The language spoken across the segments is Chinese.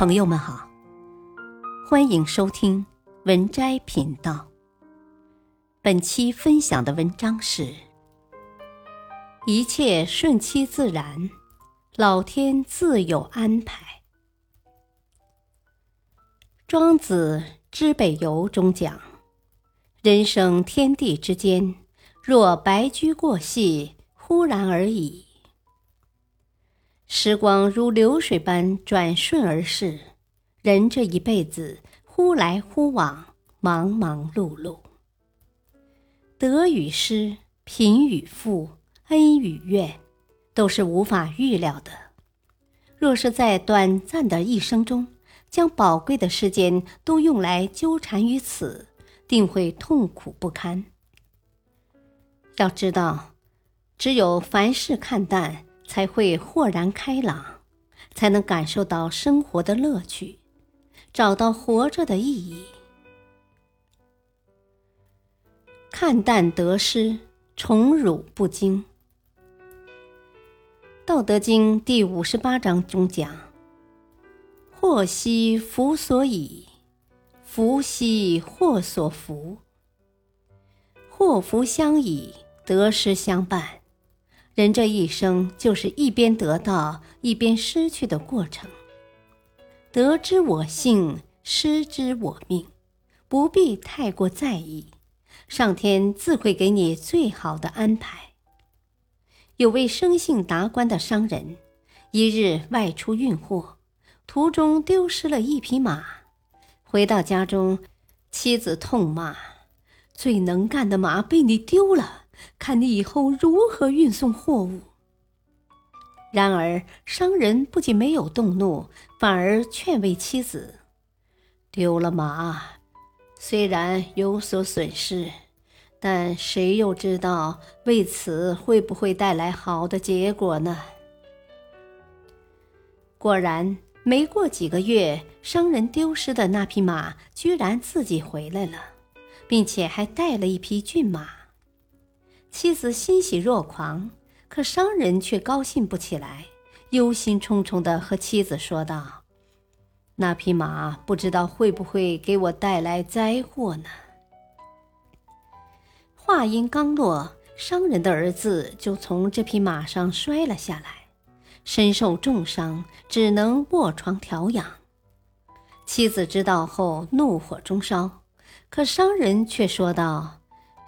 朋友们好，欢迎收听文摘频道。本期分享的文章是：一切顺其自然，老天自有安排。庄子《知北游》中讲：人生天地之间，若白驹过隙，忽然而已。时光如流水般转瞬而逝，人这一辈子忽来忽往，忙忙碌碌。得与失，贫与富，恩与怨，都是无法预料的。若是在短暂的一生中，将宝贵的时间都用来纠缠于此，定会痛苦不堪。要知道，只有凡事看淡。才会豁然开朗，才能感受到生活的乐趣，找到活着的意义。看淡得失，宠辱不惊。《道德经》第五十八章中讲：“祸兮福所倚，福兮祸所伏。祸福相倚，得失相伴。”人这一生就是一边得到一边失去的过程。得之我幸，失之我命，不必太过在意，上天自会给你最好的安排。有位生性达观的商人，一日外出运货，途中丢失了一匹马，回到家中，妻子痛骂：“最能干的马被你丢了。”看你以后如何运送货物。然而，商人不仅没有动怒，反而劝慰妻子：“丢了马，虽然有所损失，但谁又知道为此会不会带来好的结果呢？”果然，没过几个月，商人丢失的那匹马居然自己回来了，并且还带了一匹骏马。妻子欣喜若狂，可商人却高兴不起来，忧心忡忡地和妻子说道：“那匹马不知道会不会给我带来灾祸呢？”话音刚落，商人的儿子就从这匹马上摔了下来，身受重伤，只能卧床调养。妻子知道后，怒火中烧，可商人却说道。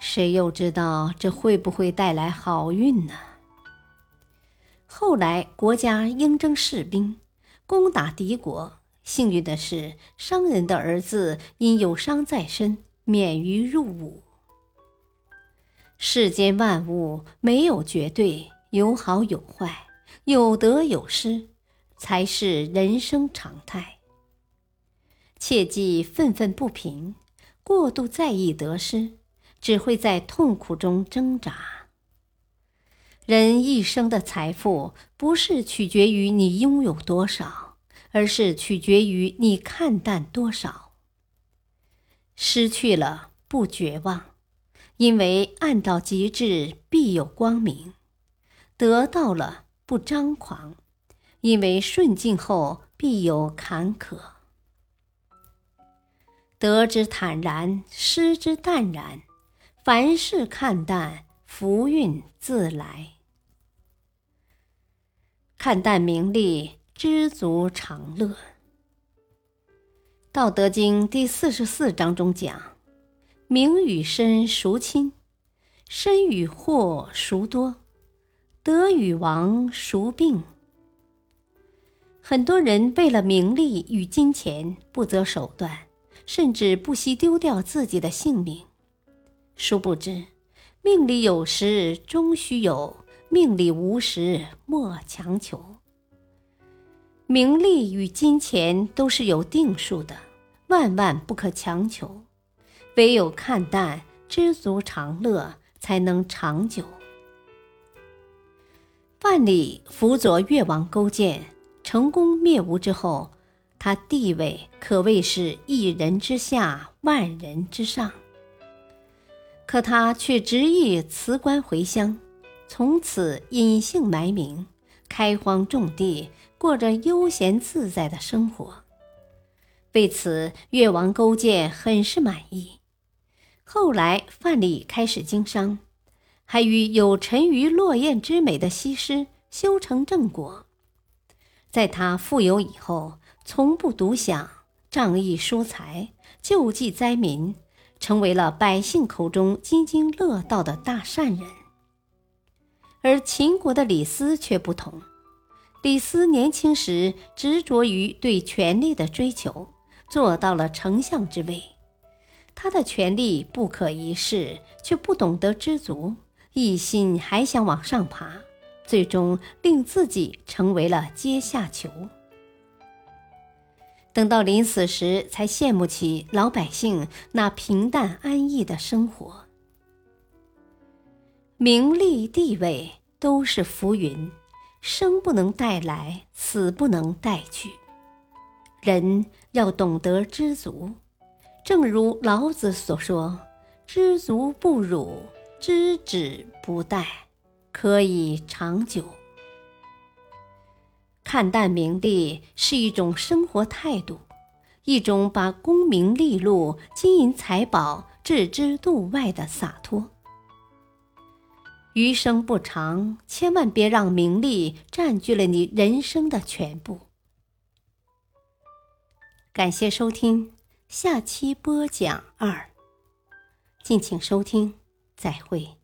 谁又知道这会不会带来好运呢？后来国家应征士兵，攻打敌国。幸运的是，商人的儿子因有伤在身，免于入伍。世间万物没有绝对，有好有坏，有得有失，才是人生常态。切忌愤愤不平，过度在意得失。只会在痛苦中挣扎。人一生的财富不是取决于你拥有多少，而是取决于你看淡多少。失去了不绝望，因为暗到极致必有光明；得到了不张狂，因为顺境后必有坎坷。得之坦然，失之淡然。凡事看淡，福运自来。看淡名利，知足常乐。《道德经》第四十四章中讲：“名与身孰亲？身与祸孰多？得与亡孰病？”很多人为了名利与金钱不择手段，甚至不惜丢掉自己的性命。殊不知，命里有时终须有，命里无时莫强求。名利与金钱都是有定数的，万万不可强求。唯有看淡，知足常乐，才能长久。万里辅佐越王勾践成功灭吴之后，他地位可谓是一人之下，万人之上。可他却执意辞官回乡，从此隐姓埋名，开荒种地，过着悠闲自在的生活。为此，越王勾践很是满意。后来，范蠡开始经商，还与有沉鱼落雁之美的西施修成正果。在他富有以后，从不独享，仗义疏财，救济灾民，成为了百姓口中津津乐道的大善人。而秦国的李斯却不同，李斯年轻时执着于对权力的追求，做到了丞相之位。他的权力不可一世，却不懂得知足，一心还想往上爬，最终令自己成为了阶下囚。等到临死时，才羡慕起老百姓那平淡安逸的生活。名利地位都是浮云，生不能带来，死不能带去。人要懂得知足。正如老子所说：“知足不辱，知止不殆，可以长久。”看淡名利是一种生活态度，一种把功名利禄、金银财宝置之度外的洒脱。余生不长，千万别让名利占据了你人生的全部。感谢收听。下期播讲二，敬请收听，再会。